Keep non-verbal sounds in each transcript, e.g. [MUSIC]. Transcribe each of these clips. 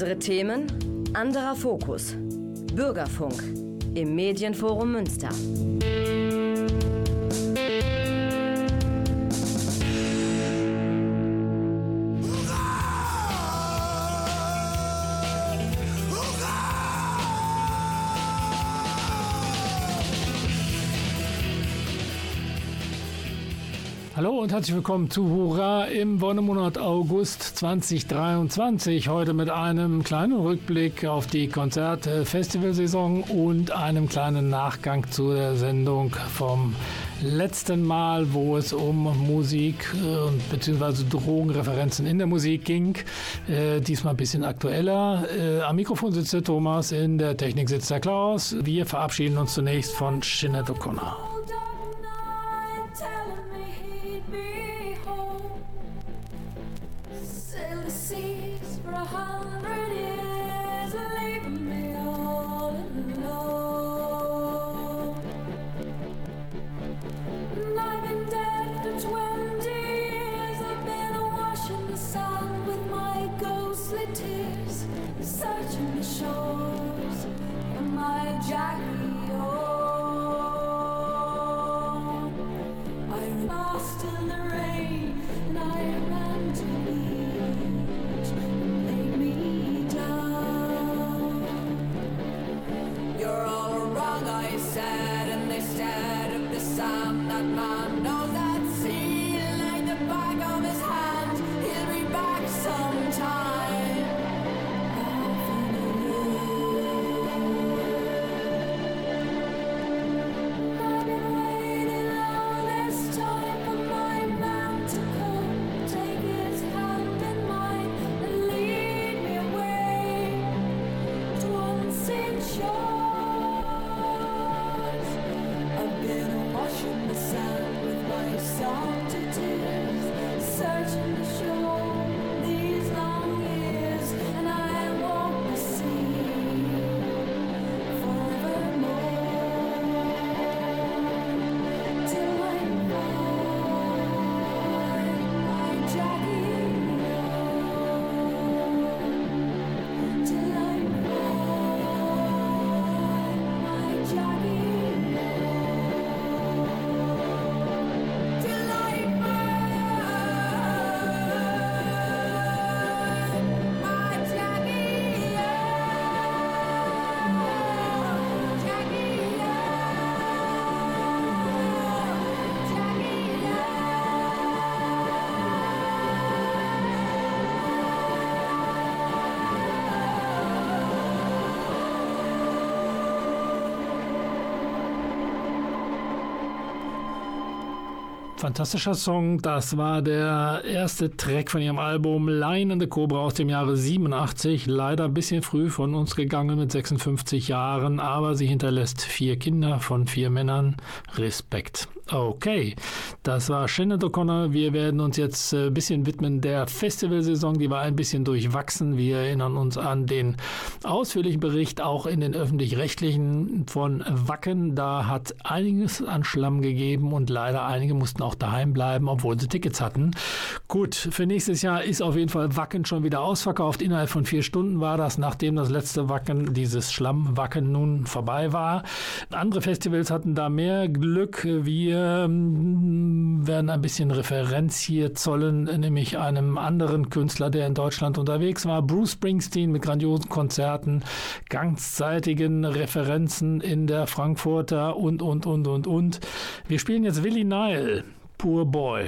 Andere Themen, anderer Fokus. Bürgerfunk im Medienforum Münster. Und herzlich willkommen zu Hurra im Wonnemonat August 2023. Heute mit einem kleinen Rückblick auf die Konzert-Festivalsaison und einem kleinen Nachgang zu der Sendung vom letzten Mal, wo es um Musik äh, bzw. Drogenreferenzen in der Musik ging. Äh, diesmal ein bisschen aktueller. Äh, am Mikrofon sitzt der Thomas, in der Technik sitzt der Klaus. Wir verabschieden uns zunächst von Sinead O'Connor. Fantastischer Song. Das war der erste Track von ihrem Album Line in the Cobra aus dem Jahre 87. Leider ein bisschen früh von uns gegangen mit 56 Jahren, aber sie hinterlässt vier Kinder von vier Männern. Respekt. Okay, das war Shannon O'Connor. Wir werden uns jetzt ein bisschen widmen der Festivalsaison. Die war ein bisschen durchwachsen. Wir erinnern uns an den ausführlichen Bericht auch in den öffentlich-rechtlichen von Wacken. Da hat einiges an Schlamm gegeben und leider einige mussten auch daheim bleiben, obwohl sie Tickets hatten. Gut, für nächstes Jahr ist auf jeden Fall Wacken schon wieder ausverkauft. Innerhalb von vier Stunden war das, nachdem das letzte Wacken, dieses Schlammwacken nun vorbei war. Andere Festivals hatten da mehr Glück. Wir ähm, werden ein bisschen Referenz hier zollen, nämlich einem anderen Künstler, der in Deutschland unterwegs war, Bruce Springsteen mit grandiosen Konzerten, ganzzeitigen Referenzen in der Frankfurter und, und, und, und, und. Wir spielen jetzt Willie Nile. Poor boy.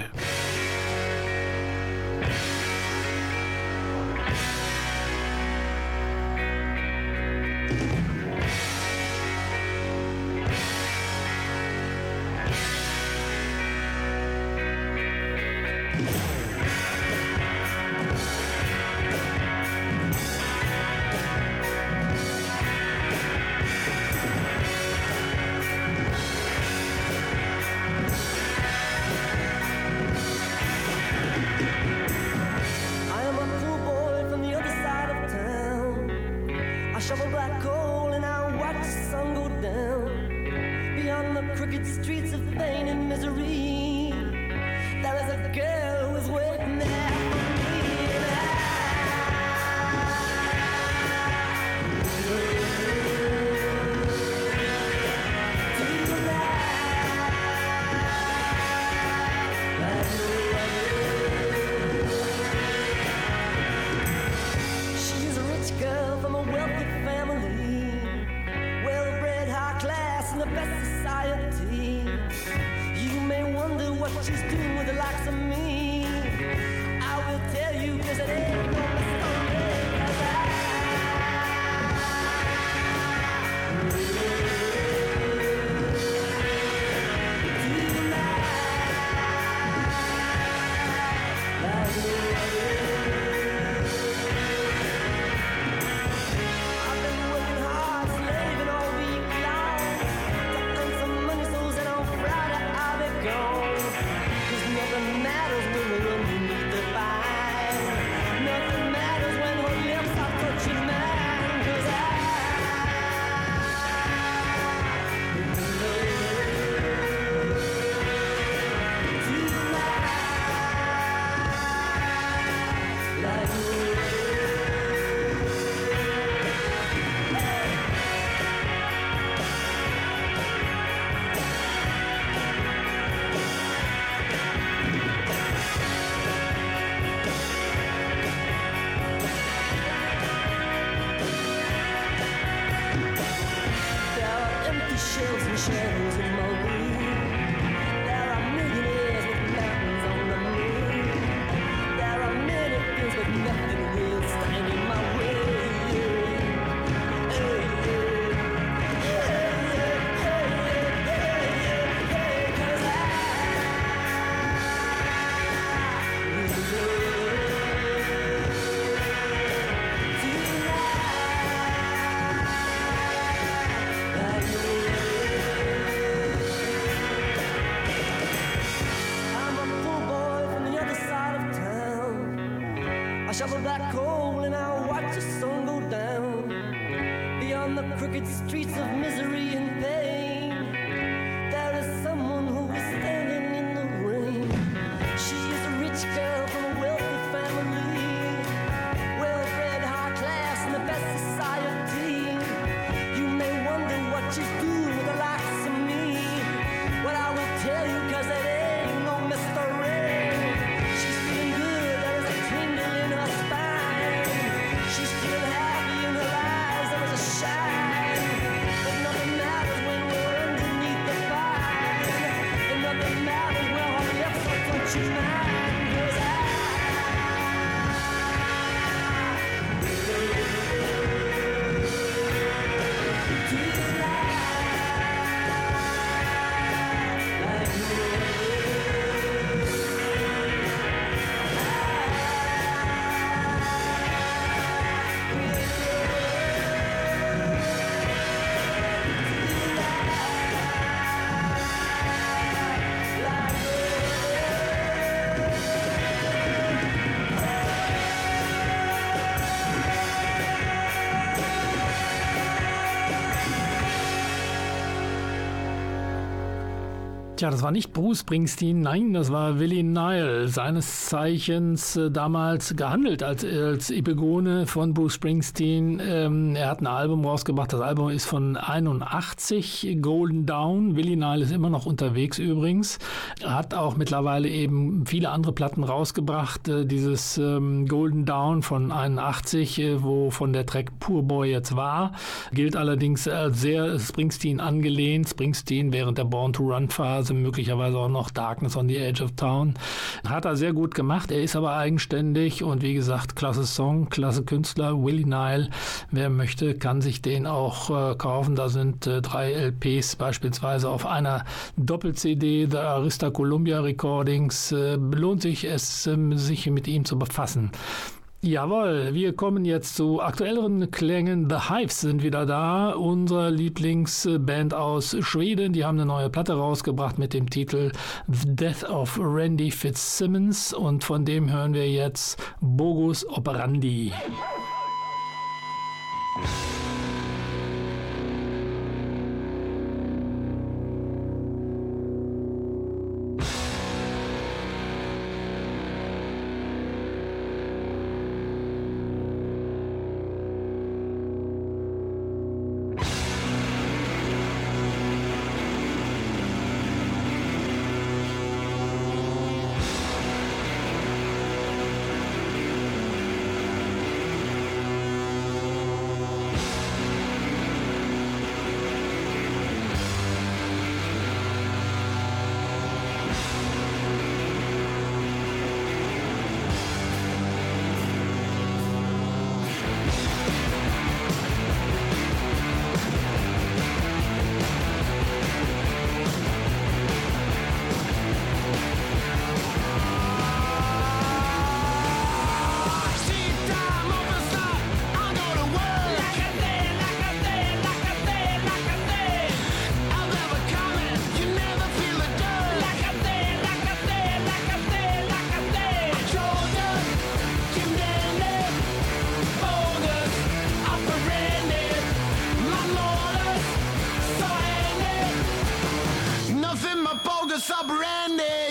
on the crooked streets of misery and pain. Tja, das war nicht Bruce Springsteen, nein, das war Willie Nile, seines Zeichens äh, damals gehandelt als, als Epigone von Bruce Springsteen. Ähm, er hat ein Album rausgebracht, das Album ist von 81, Golden Down. Willie Nile ist immer noch unterwegs übrigens. Er hat auch mittlerweile eben viele andere Platten rausgebracht. Äh, dieses ähm, Golden Down von 81, äh, wo von der Track Poor Boy jetzt war, gilt allerdings als sehr Springsteen angelehnt. Springsteen während der Born to Run Phase möglicherweise auch noch Darkness on the Edge of Town. Hat er sehr gut gemacht. Er ist aber eigenständig und wie gesagt, klasse Song, klasse Künstler. Willie Nile, wer möchte, kann sich den auch äh, kaufen. Da sind äh, drei LPs beispielsweise auf einer Doppel-CD, The Arista Columbia Recordings. Äh, lohnt sich es, ähm, sich mit ihm zu befassen. Jawohl, wir kommen jetzt zu aktuelleren Klängen. The Hives sind wieder da, unsere Lieblingsband aus Schweden. Die haben eine neue Platte rausgebracht mit dem Titel The Death of Randy Fitzsimmons und von dem hören wir jetzt Bogus Operandi. When my shit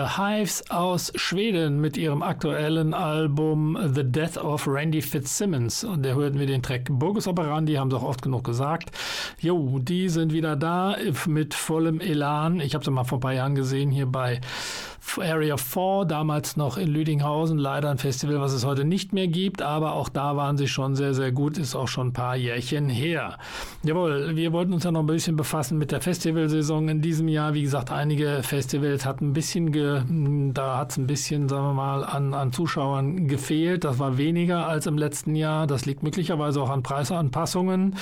The Hives aus Schweden mit ihrem aktuellen Album The Death of Randy Fitzsimmons. Und da hörten wir den Track Bogus Operandi, haben sie auch oft genug gesagt. Jo, die sind wieder da mit vollem Elan. Ich habe sie mal vor ein paar Jahren gesehen hier bei Area 4, damals noch in Lüdinghausen. Leider ein Festival, was es heute nicht mehr gibt, aber auch da waren sie schon sehr, sehr gut. Ist auch schon ein paar Jährchen her. Jawohl, wir wollten uns ja noch ein bisschen befassen mit der Festivalsaison in diesem Jahr. Wie gesagt, einige Festivals hatten ein bisschen, ge, da hat es ein bisschen, sagen wir mal, an, an Zuschauern gefehlt. Das war weniger als im letzten Jahr. Das liegt möglicherweise auch an Preisanpassungen.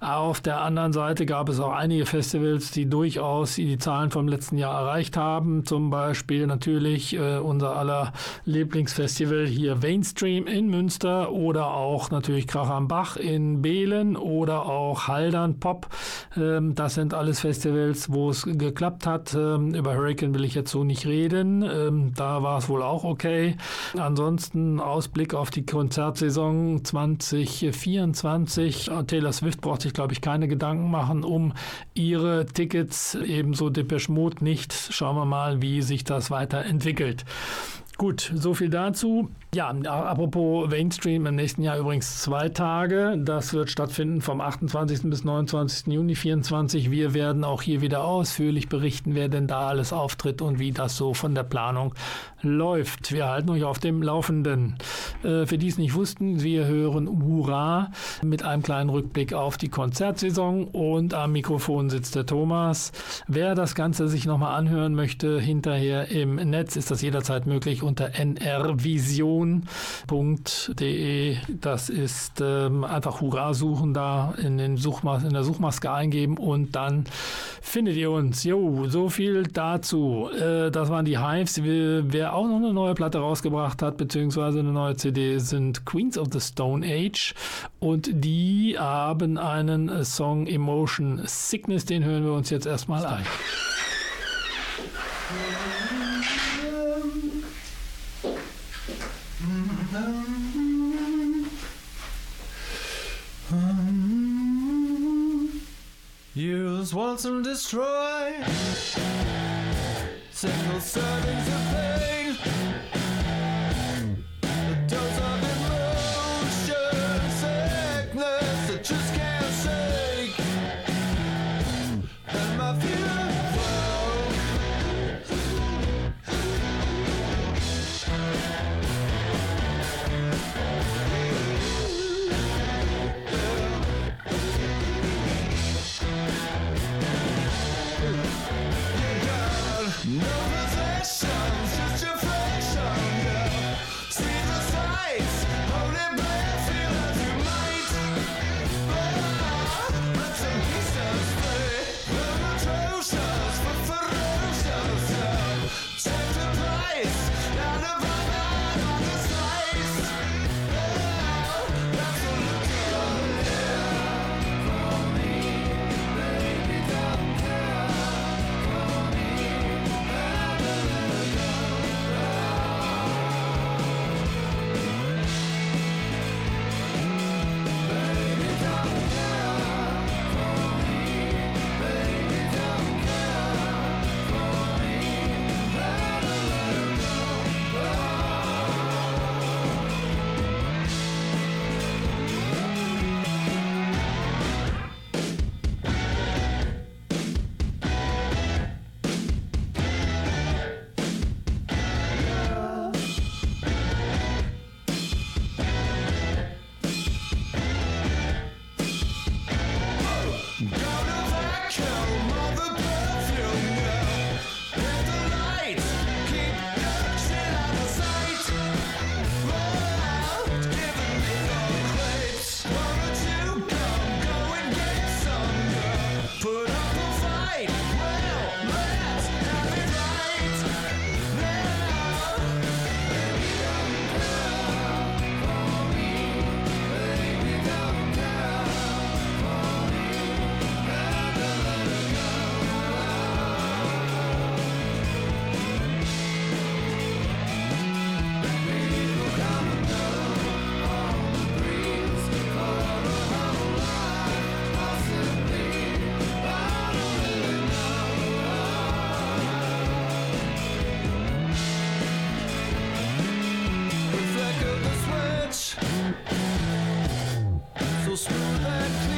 Auf der anderen Seite gab es auch einige Festivals, die durchaus die Zahlen vom letzten Jahr erreicht haben. Zum Beispiel natürlich äh, unser aller Lieblingsfestival hier Mainstream in Münster oder auch natürlich Krach am Bach in Behlen oder auch Haldern Pop. Ähm, das sind alles Festivals, wo es geklappt hat. Ähm, über Hurricane will ich jetzt so nicht reden. Ähm, da war es wohl auch okay. Ansonsten Ausblick auf die Konzertsaison 2024. Taylor Swift braucht sich, glaube ich, keine Gedanken machen um ihre Tickets. Ebenso Depeche Mode nicht. Schauen wir mal, wie sich das weiterentwickelt. Gut, so viel dazu. Ja, apropos Mainstream, im nächsten Jahr übrigens zwei Tage. Das wird stattfinden vom 28. bis 29. Juni 24. Wir werden auch hier wieder ausführlich berichten, wer denn da alles auftritt und wie das so von der Planung läuft. Wir halten euch auf dem Laufenden. Äh, für die es nicht wussten, wir hören Hurra mit einem kleinen Rückblick auf die Konzertsaison und am Mikrofon sitzt der Thomas. Wer das Ganze sich nochmal anhören möchte, hinterher im Netz ist das jederzeit möglich unter nrvision.de. Das ist ähm, einfach Hurra suchen da in, den Suchmas in der Suchmaske eingeben und dann findet ihr uns. Jo, so viel dazu. Äh, das waren die Hives. Wer auch noch eine neue Platte rausgebracht hat, beziehungsweise eine neue CD, sind Queens of the Stone Age und die haben einen Song Emotion Sickness. Den hören wir uns jetzt erstmal ein. Use once and destroy. Single servings of pain. a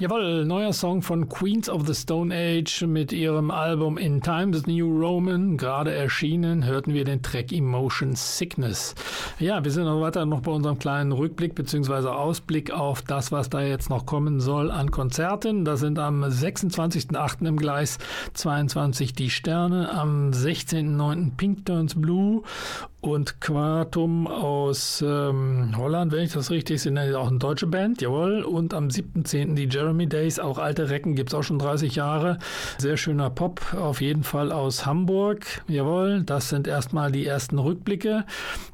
Jawohl, neuer Song von Queens of the Stone Age mit ihrem Album In Times New Roman, gerade erschienen, hörten wir den Track Emotion Sickness. Ja, wir sind noch weiter noch bei unserem kleinen Rückblick bzw. Ausblick auf das, was da jetzt noch kommen soll an Konzerten. Da sind am 26.08. im Gleis 22 die Sterne, am 16.09. Pink Turns Blue und Quartum aus ähm, Holland, wenn ich das richtig sehe, auch eine deutsche Band, jawohl. Und am 7.10. die Jeremy Days, auch alte Recken, gibt es auch schon 30 Jahre. Sehr schöner Pop, auf jeden Fall aus Hamburg, jawohl. Das sind erstmal die ersten Rückblicke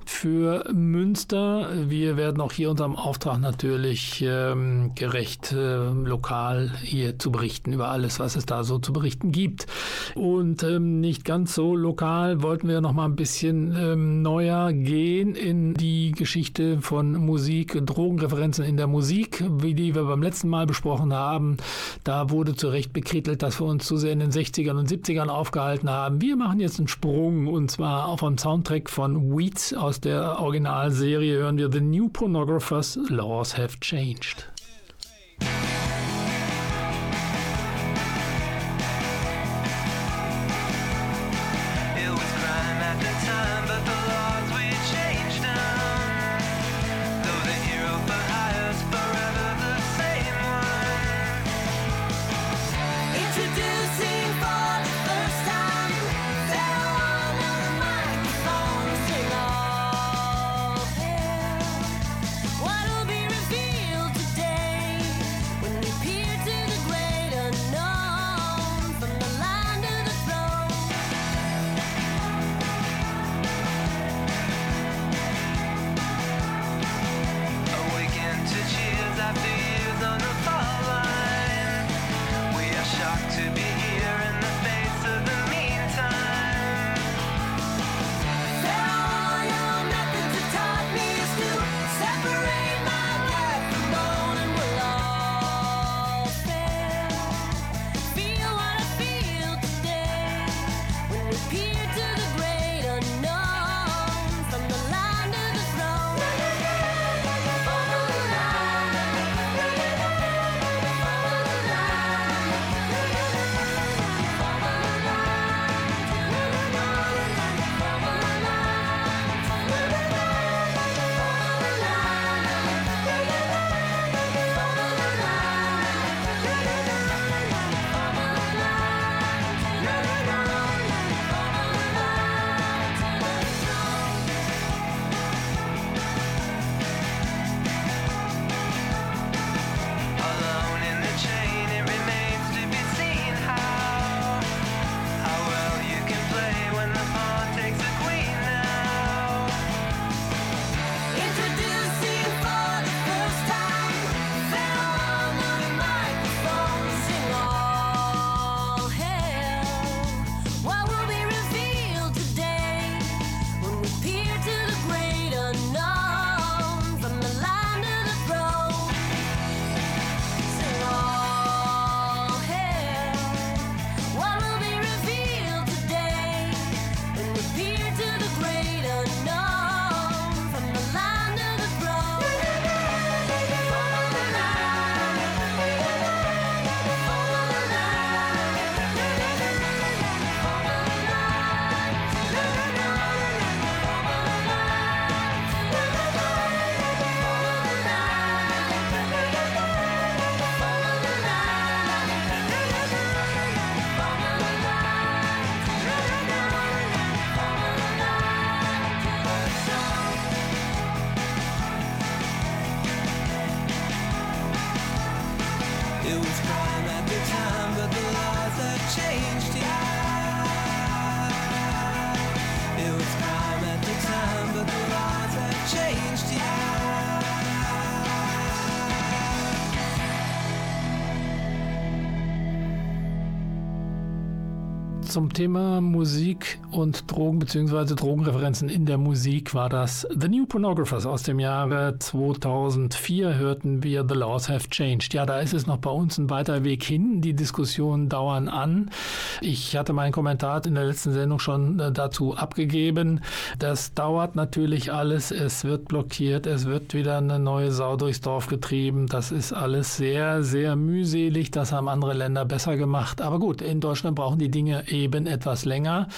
für Münster. Wir werden auch hier unserem Auftrag natürlich ähm, gerecht äh, lokal hier zu berichten über alles, was es da so zu berichten gibt. Und ähm, nicht ganz so lokal wollten wir noch mal ein bisschen ähm, neuer gehen in die Geschichte von Musik, Drogenreferenzen in der Musik, wie die wir beim letzten Mal besprochen haben. Da wurde zu Recht bekrittelt, dass wir uns zu sehr in den 60ern und 70ern aufgehalten haben. Wir machen jetzt einen Sprung und zwar auf einem Soundtrack von Weeds aus der Originalserie hören wir The New Pornographers Laws Have Changed. Zum Thema Musik und Drogen bzw. Drogenreferenzen in der Musik war das The New Pornographers aus dem Jahre 2004 hörten wir The Laws Have Changed. Ja, da ist es noch bei uns ein weiter Weg hin. Die Diskussionen dauern an. Ich hatte meinen Kommentar in der letzten Sendung schon äh, dazu abgegeben. Das dauert natürlich alles. Es wird blockiert. Es wird wieder eine neue Sau durchs Dorf getrieben. Das ist alles sehr, sehr mühselig. Das haben andere Länder besser gemacht. Aber gut, in Deutschland brauchen die Dinge eben etwas länger.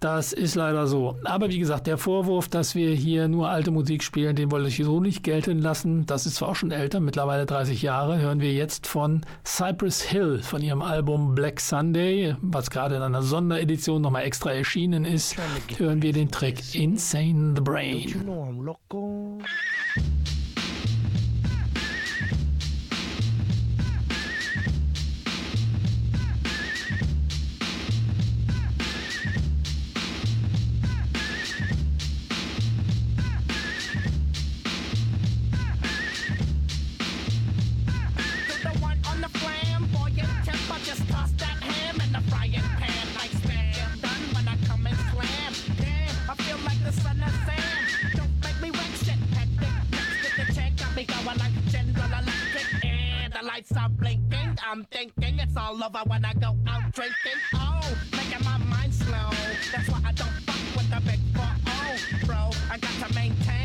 Das ist leider so. Aber wie gesagt, der Vorwurf, dass wir hier nur alte Musik spielen, den wollte ich so nicht gelten lassen. Das ist zwar auch schon älter, mittlerweile 30 Jahre, hören wir jetzt von Cypress Hill, von ihrem Album Black Sunday, was gerade in einer Sonderedition nochmal extra erschienen ist, hören wir den Track Insane in the Brain. Lights are blinking. I'm thinking it's all over when I go out drinking. Oh, making my mind slow. That's why I don't fuck with the big four. Oh, bro, I got to maintain.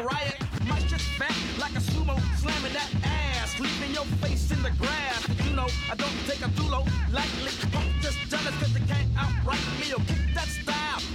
In riot. My shit's fat like a sumo, slamming that ass. Leaving your face in the grass. You know, I don't take a dulo lightly. Punk just jealous cause they can't outright me or kick that style.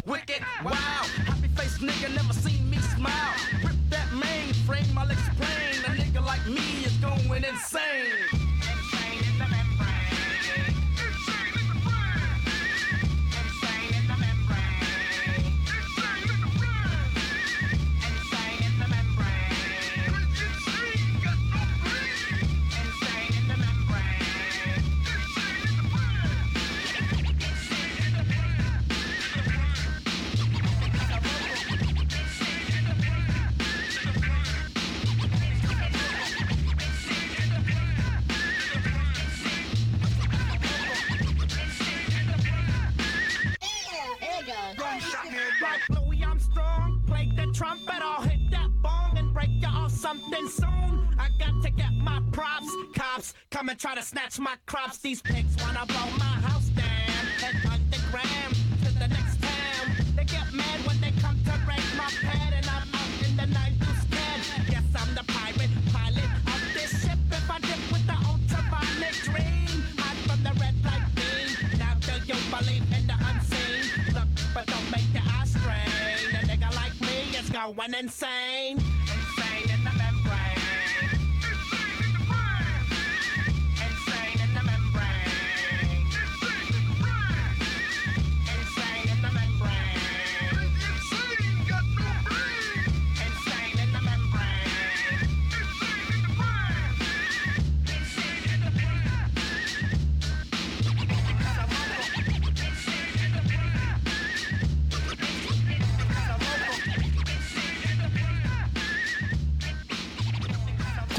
These pigs wanna blow my house down. Head underground to the next town. They get mad when they come to raid my pad and I'm out in the night to scan. Yes, I'm the pirate pilot of this ship. If I dip with the ultraviolet dream, hide from the red light beam. Now do you believe in the unseen? Look, but don't make your eyes strain. A nigga like me is going. Insane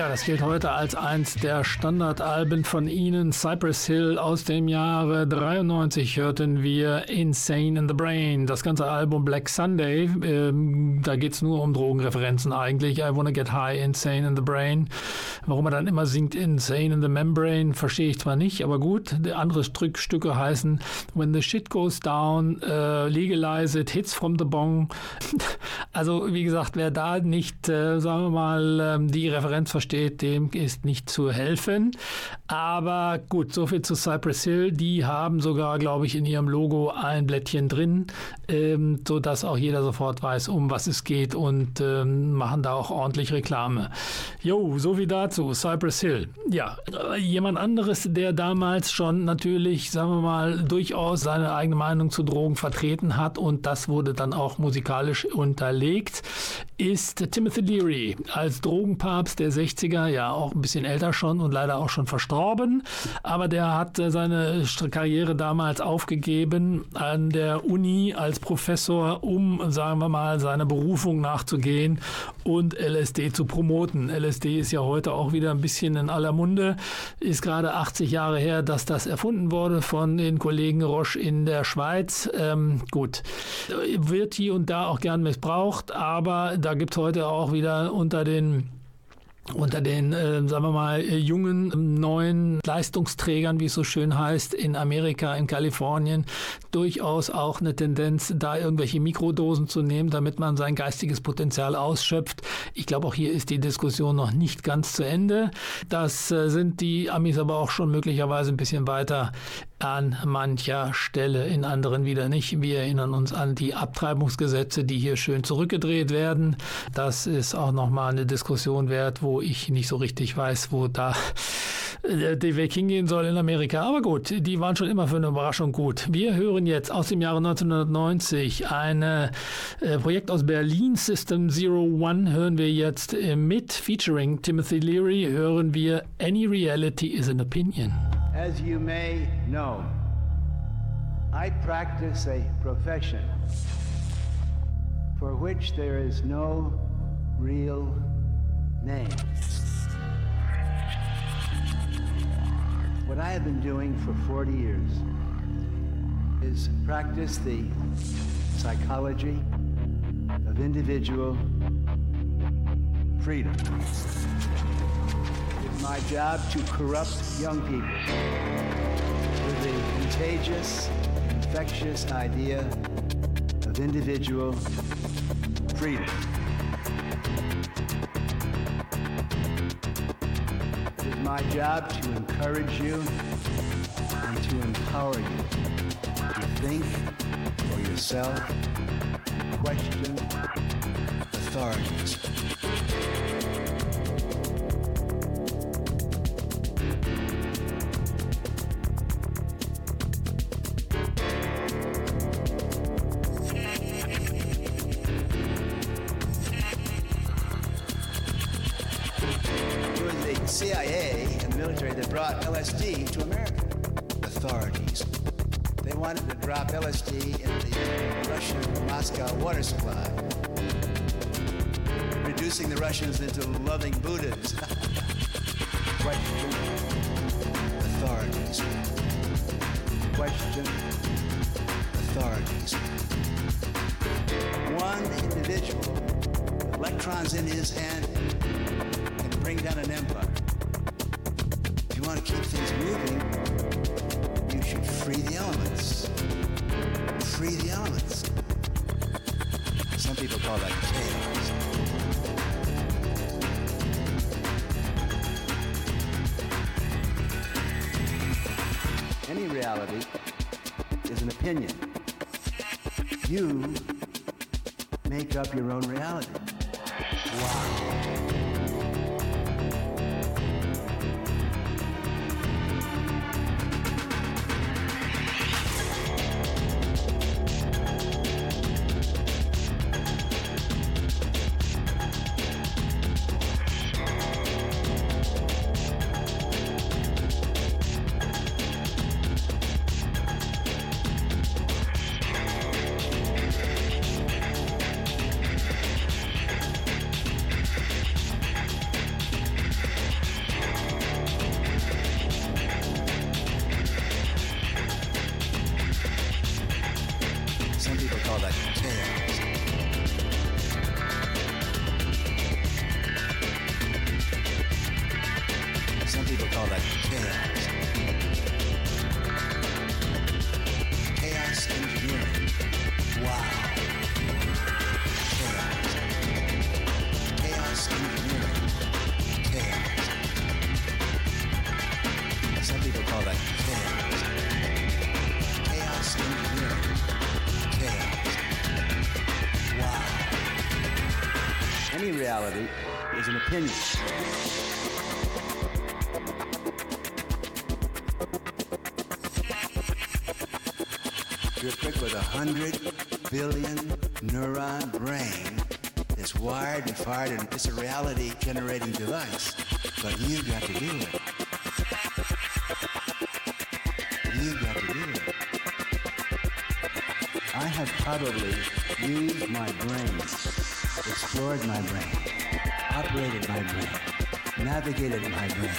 Tja, das gilt heute als eins der Standardalben von Ihnen. Cypress Hill aus dem Jahre 93 hörten wir Insane in the Brain. Das ganze Album Black Sunday, ähm, da geht's nur um Drogenreferenzen eigentlich. I Wanna Get High, Insane in the Brain. Warum er dann immer singt Insane in the Membrane, verstehe ich zwar nicht, aber gut. Andere Stück, Stücke heißen When the Shit Goes Down, äh, Legalize It, Hits from the Bong. [LAUGHS] Also wie gesagt, wer da nicht, äh, sagen wir mal, ähm, die Referenz versteht, steht, dem ist nicht zu helfen. Aber gut, soviel zu Cypress Hill. Die haben sogar, glaube ich, in ihrem Logo ein Blättchen drin, ähm, sodass auch jeder sofort weiß, um was es geht und ähm, machen da auch ordentlich Reklame. Jo, so wie dazu. Cypress Hill. Ja, äh, jemand anderes, der damals schon natürlich, sagen wir mal, durchaus seine eigene Meinung zu Drogen vertreten hat und das wurde dann auch musikalisch unterlegt, ist Timothy Leary als Drogenpapst der 60er, ja auch ein bisschen älter schon und leider auch schon verstorben, aber der hat äh, seine Karriere damals aufgegeben an der Uni als Professor, um, sagen wir mal, seiner Berufung nachzugehen und LSD zu promoten. LSD ist ja heute auch wieder ein bisschen in aller Munde, ist gerade 80 Jahre her, dass das erfunden wurde von den Kollegen Roche in der Schweiz. Ähm, gut, wird hier und da auch gern missbraucht, aber da gibt es heute auch wieder unter den unter den, äh, sagen wir mal, äh, jungen, ähm, neuen Leistungsträgern, wie es so schön heißt, in Amerika, in Kalifornien, durchaus auch eine Tendenz, da irgendwelche Mikrodosen zu nehmen, damit man sein geistiges Potenzial ausschöpft. Ich glaube, auch hier ist die Diskussion noch nicht ganz zu Ende. Das äh, sind die Amis aber auch schon möglicherweise ein bisschen weiter an mancher Stelle, in anderen wieder nicht. Wir erinnern uns an die Abtreibungsgesetze, die hier schön zurückgedreht werden. Das ist auch nochmal eine Diskussion wert, wo ich nicht so richtig weiß, wo da äh, der Weg hingehen soll in Amerika. Aber gut, die waren schon immer für eine Überraschung gut. Wir hören jetzt aus dem Jahre 1990 ein äh, Projekt aus Berlin, System Zero One, hören wir jetzt mit, featuring Timothy Leary, hören wir Any Reality is an Opinion. As you may know, I practice a profession for which there is no real name. What I have been doing for 40 years is practice the psychology of individual freedom. My job to corrupt young people with the contagious, infectious idea of individual freedom. It is my job to encourage you and to empower you to think for yourself, question authorities. Into loving Buddhas. Is an opinion. You're equipped with a hundred billion neuron brain that's wired and fired, and it's a reality generating device. But you got to do it. You got to do it. I have probably used my brain, explored my brain, operated my brain, navigated my brain.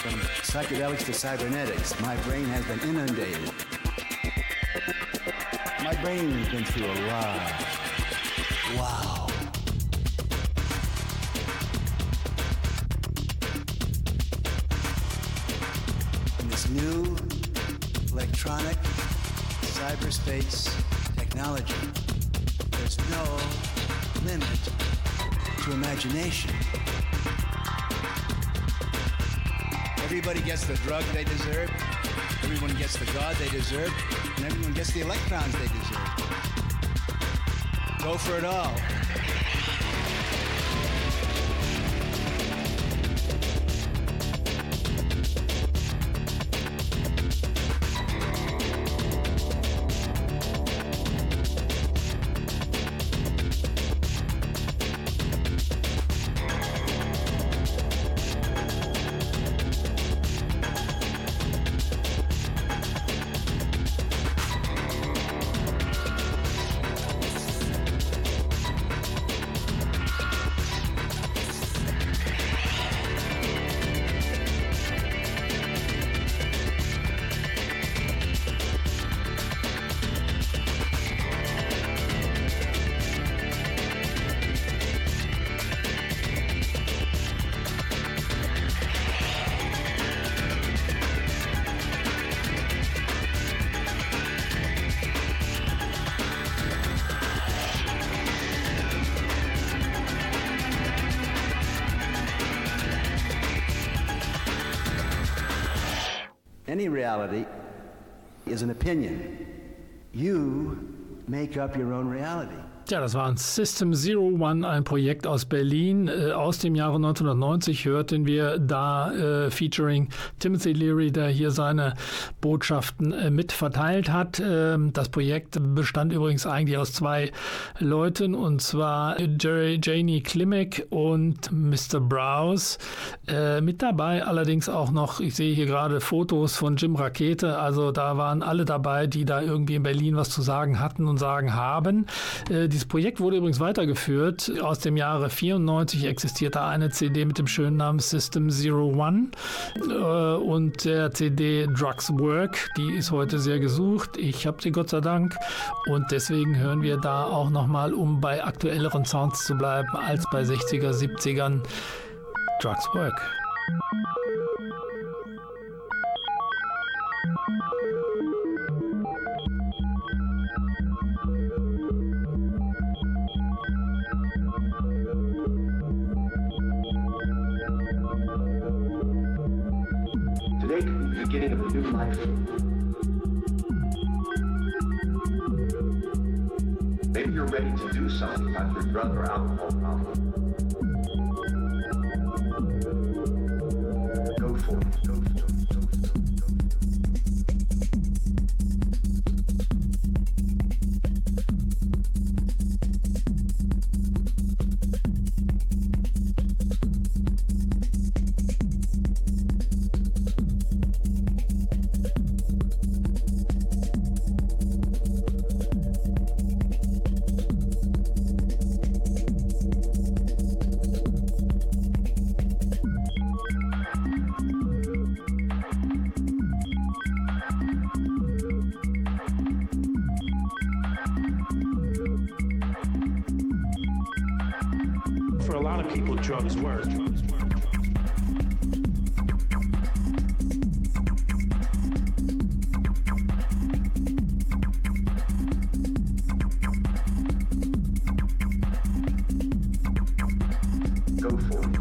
From psychedelics to cybernetics, my brain has been inundated. My brain has been through a lot. Wow. In this new electronic cyberspace technology, there's no limit to imagination. Everybody gets the drug they deserve, everyone gets the God they deserve, and everyone gets the electrons they deserve. Go for it all. Reality is an opinion. You make up your own reality. Ja, das war ein System Zero One, ein Projekt aus Berlin. Äh, aus dem Jahre 1990 hörten wir da äh, featuring Timothy Leary, der hier seine Botschaften äh, mit hat. Ähm, das Projekt bestand übrigens eigentlich aus zwei Leuten, und zwar Jerry, Janie Klimek und Mr. Browse. Äh, mit dabei allerdings auch noch, ich sehe hier gerade Fotos von Jim Rakete, also da waren alle dabei, die da irgendwie in Berlin was zu sagen hatten und sagen haben. Äh, dieses Projekt wurde übrigens weitergeführt. Aus dem Jahre 94 existierte eine CD mit dem schönen Namen System Zero One äh, und der CD Drugs Work. Die ist heute sehr gesucht. Ich habe sie Gott sei Dank und deswegen hören wir da auch nochmal, um bei aktuelleren Sounds zu bleiben als bei 60er, 70ern. Drugs Work. Maybe you're ready to do something about your drug or alcohol problem. Go for it.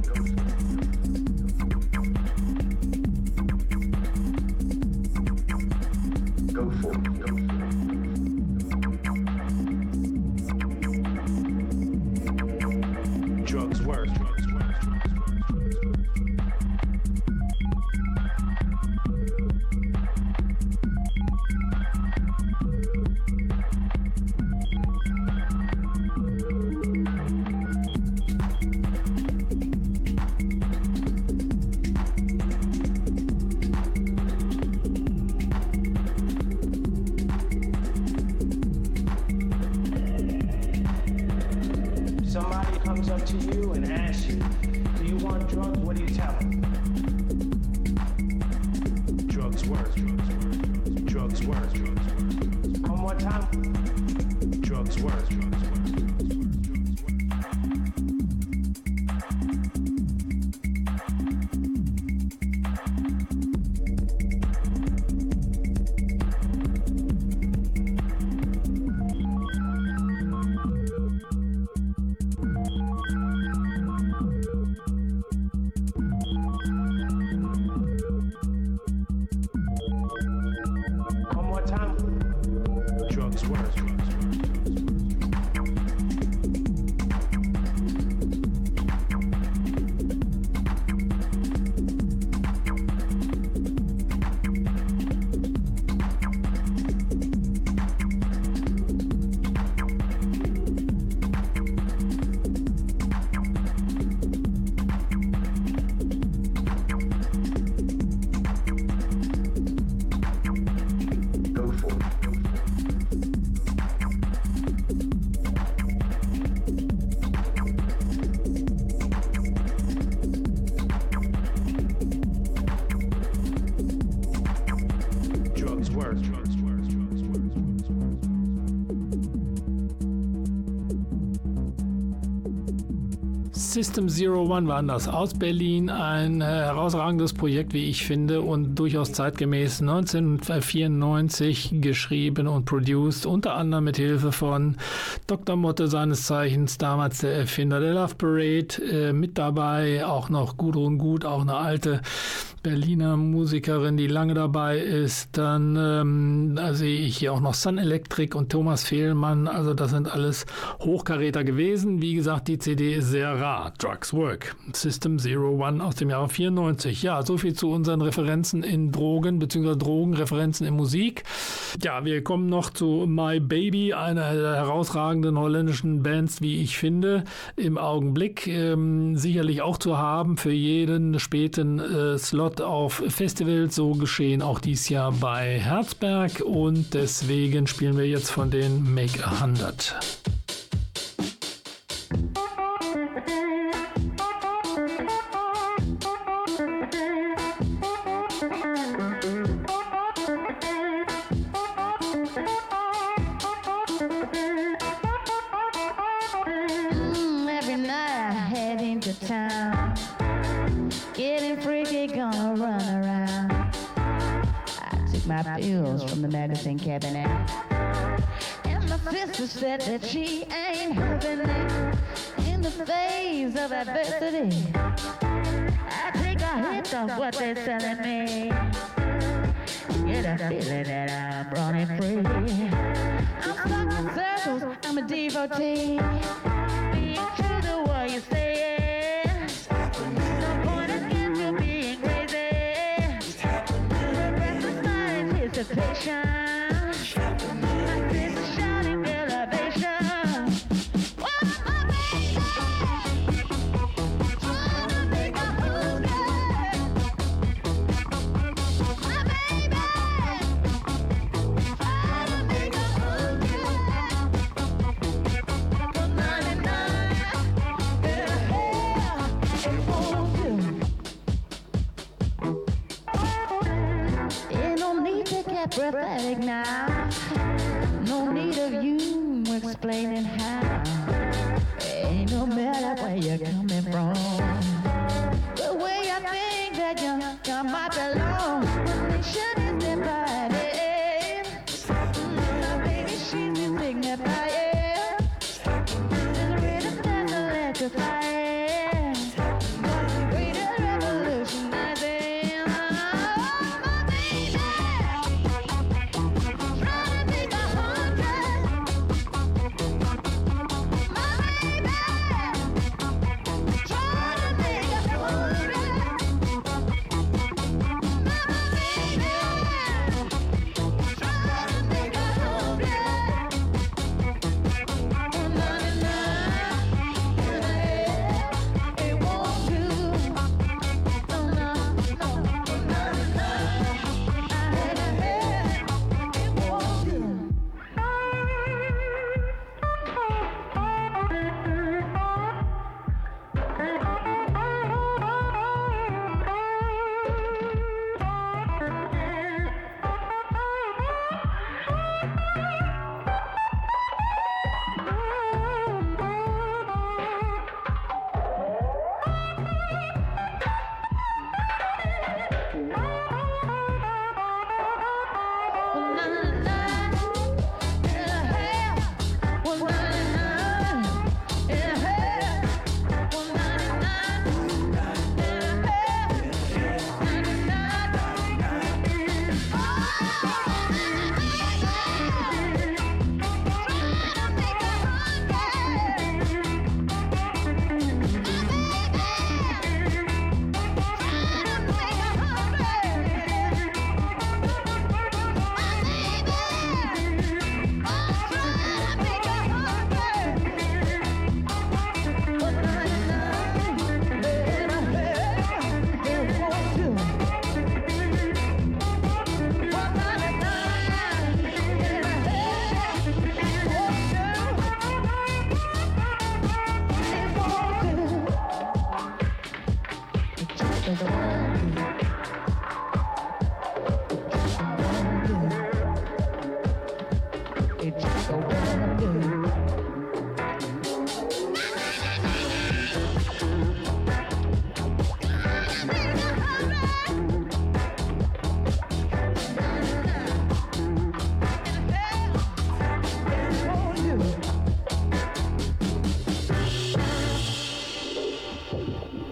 System Zero One waren das aus Berlin. Ein äh, herausragendes Projekt, wie ich finde, und durchaus zeitgemäß 1994 geschrieben und produced, unter anderem mit Hilfe von Dr. Motte, seines Zeichens damals der Erfinder der Love Parade. Äh, mit dabei auch noch Gudrun Gut, auch eine alte Berliner Musikerin, die lange dabei ist. Dann ähm, da sehe ich hier auch noch Sun Electric und Thomas Fehlmann. Also das sind alles Hochkaräter gewesen. Wie gesagt, die CD ist sehr rar. Drugs Work. System Zero One aus dem Jahre 94. Ja, so viel zu unseren Referenzen in Drogen bzw. Drogenreferenzen in Musik. Ja, wir kommen noch zu My Baby, einer der herausragenden holländischen Bands, wie ich finde, im Augenblick. Ähm, sicherlich auch zu haben für jeden späten äh, Slot auf Festivals. So geschehen auch dies Jahr bei Herzberg und deswegen spielen wir jetzt von den Make a Hundred. Pills from the magazine cabinet. And my sister said that she ain't having it in the face of adversity. I take a hit of what they're selling me. Get a feeling that I'm running free. I'm stuck in circles, I'm a devotee. Being true to what you say. Need to get prophetic now.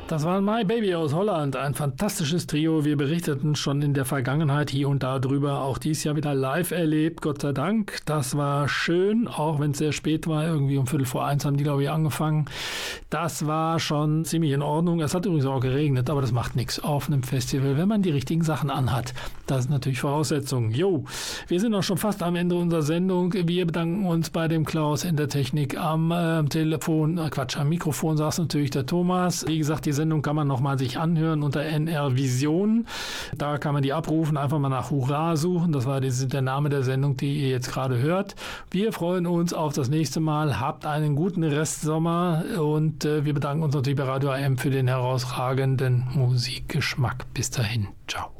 Das war My Baby aus Holland, ein fantastisches Trio. Wir berichteten schon in der Vergangenheit hier und da drüber, auch dies Jahr wieder live erlebt, Gott sei Dank. Das war schön, auch wenn es sehr spät war, irgendwie um Viertel vor eins haben die, glaube ich, angefangen. Das war schon ziemlich in Ordnung. Es hat übrigens auch geregnet, aber das macht nichts auf einem Festival, wenn man die richtigen Sachen anhat. Das ist natürlich Voraussetzung. Jo, wir sind auch schon fast am Ende unserer Sendung. Wir bedanken uns bei dem Klaus in der Technik am äh, Telefon, äh, Quatsch, am Mikrofon saß natürlich der Thomas. Wie gesagt, die Sendung kann man nochmal sich anhören unter NR Vision. Da kann man die abrufen, einfach mal nach Hurra suchen. Das war das, der Name der Sendung, die ihr jetzt gerade hört. Wir freuen uns auf das nächste Mal. Habt einen guten Restsommer und äh, wir bedanken uns natürlich bei Radio AM für den herausragenden Musikgeschmack. Bis dahin. Ciao.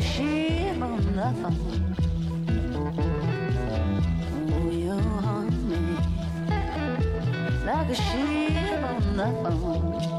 a shit on nothing. Ooh, you haunt me like a shit on the nothing.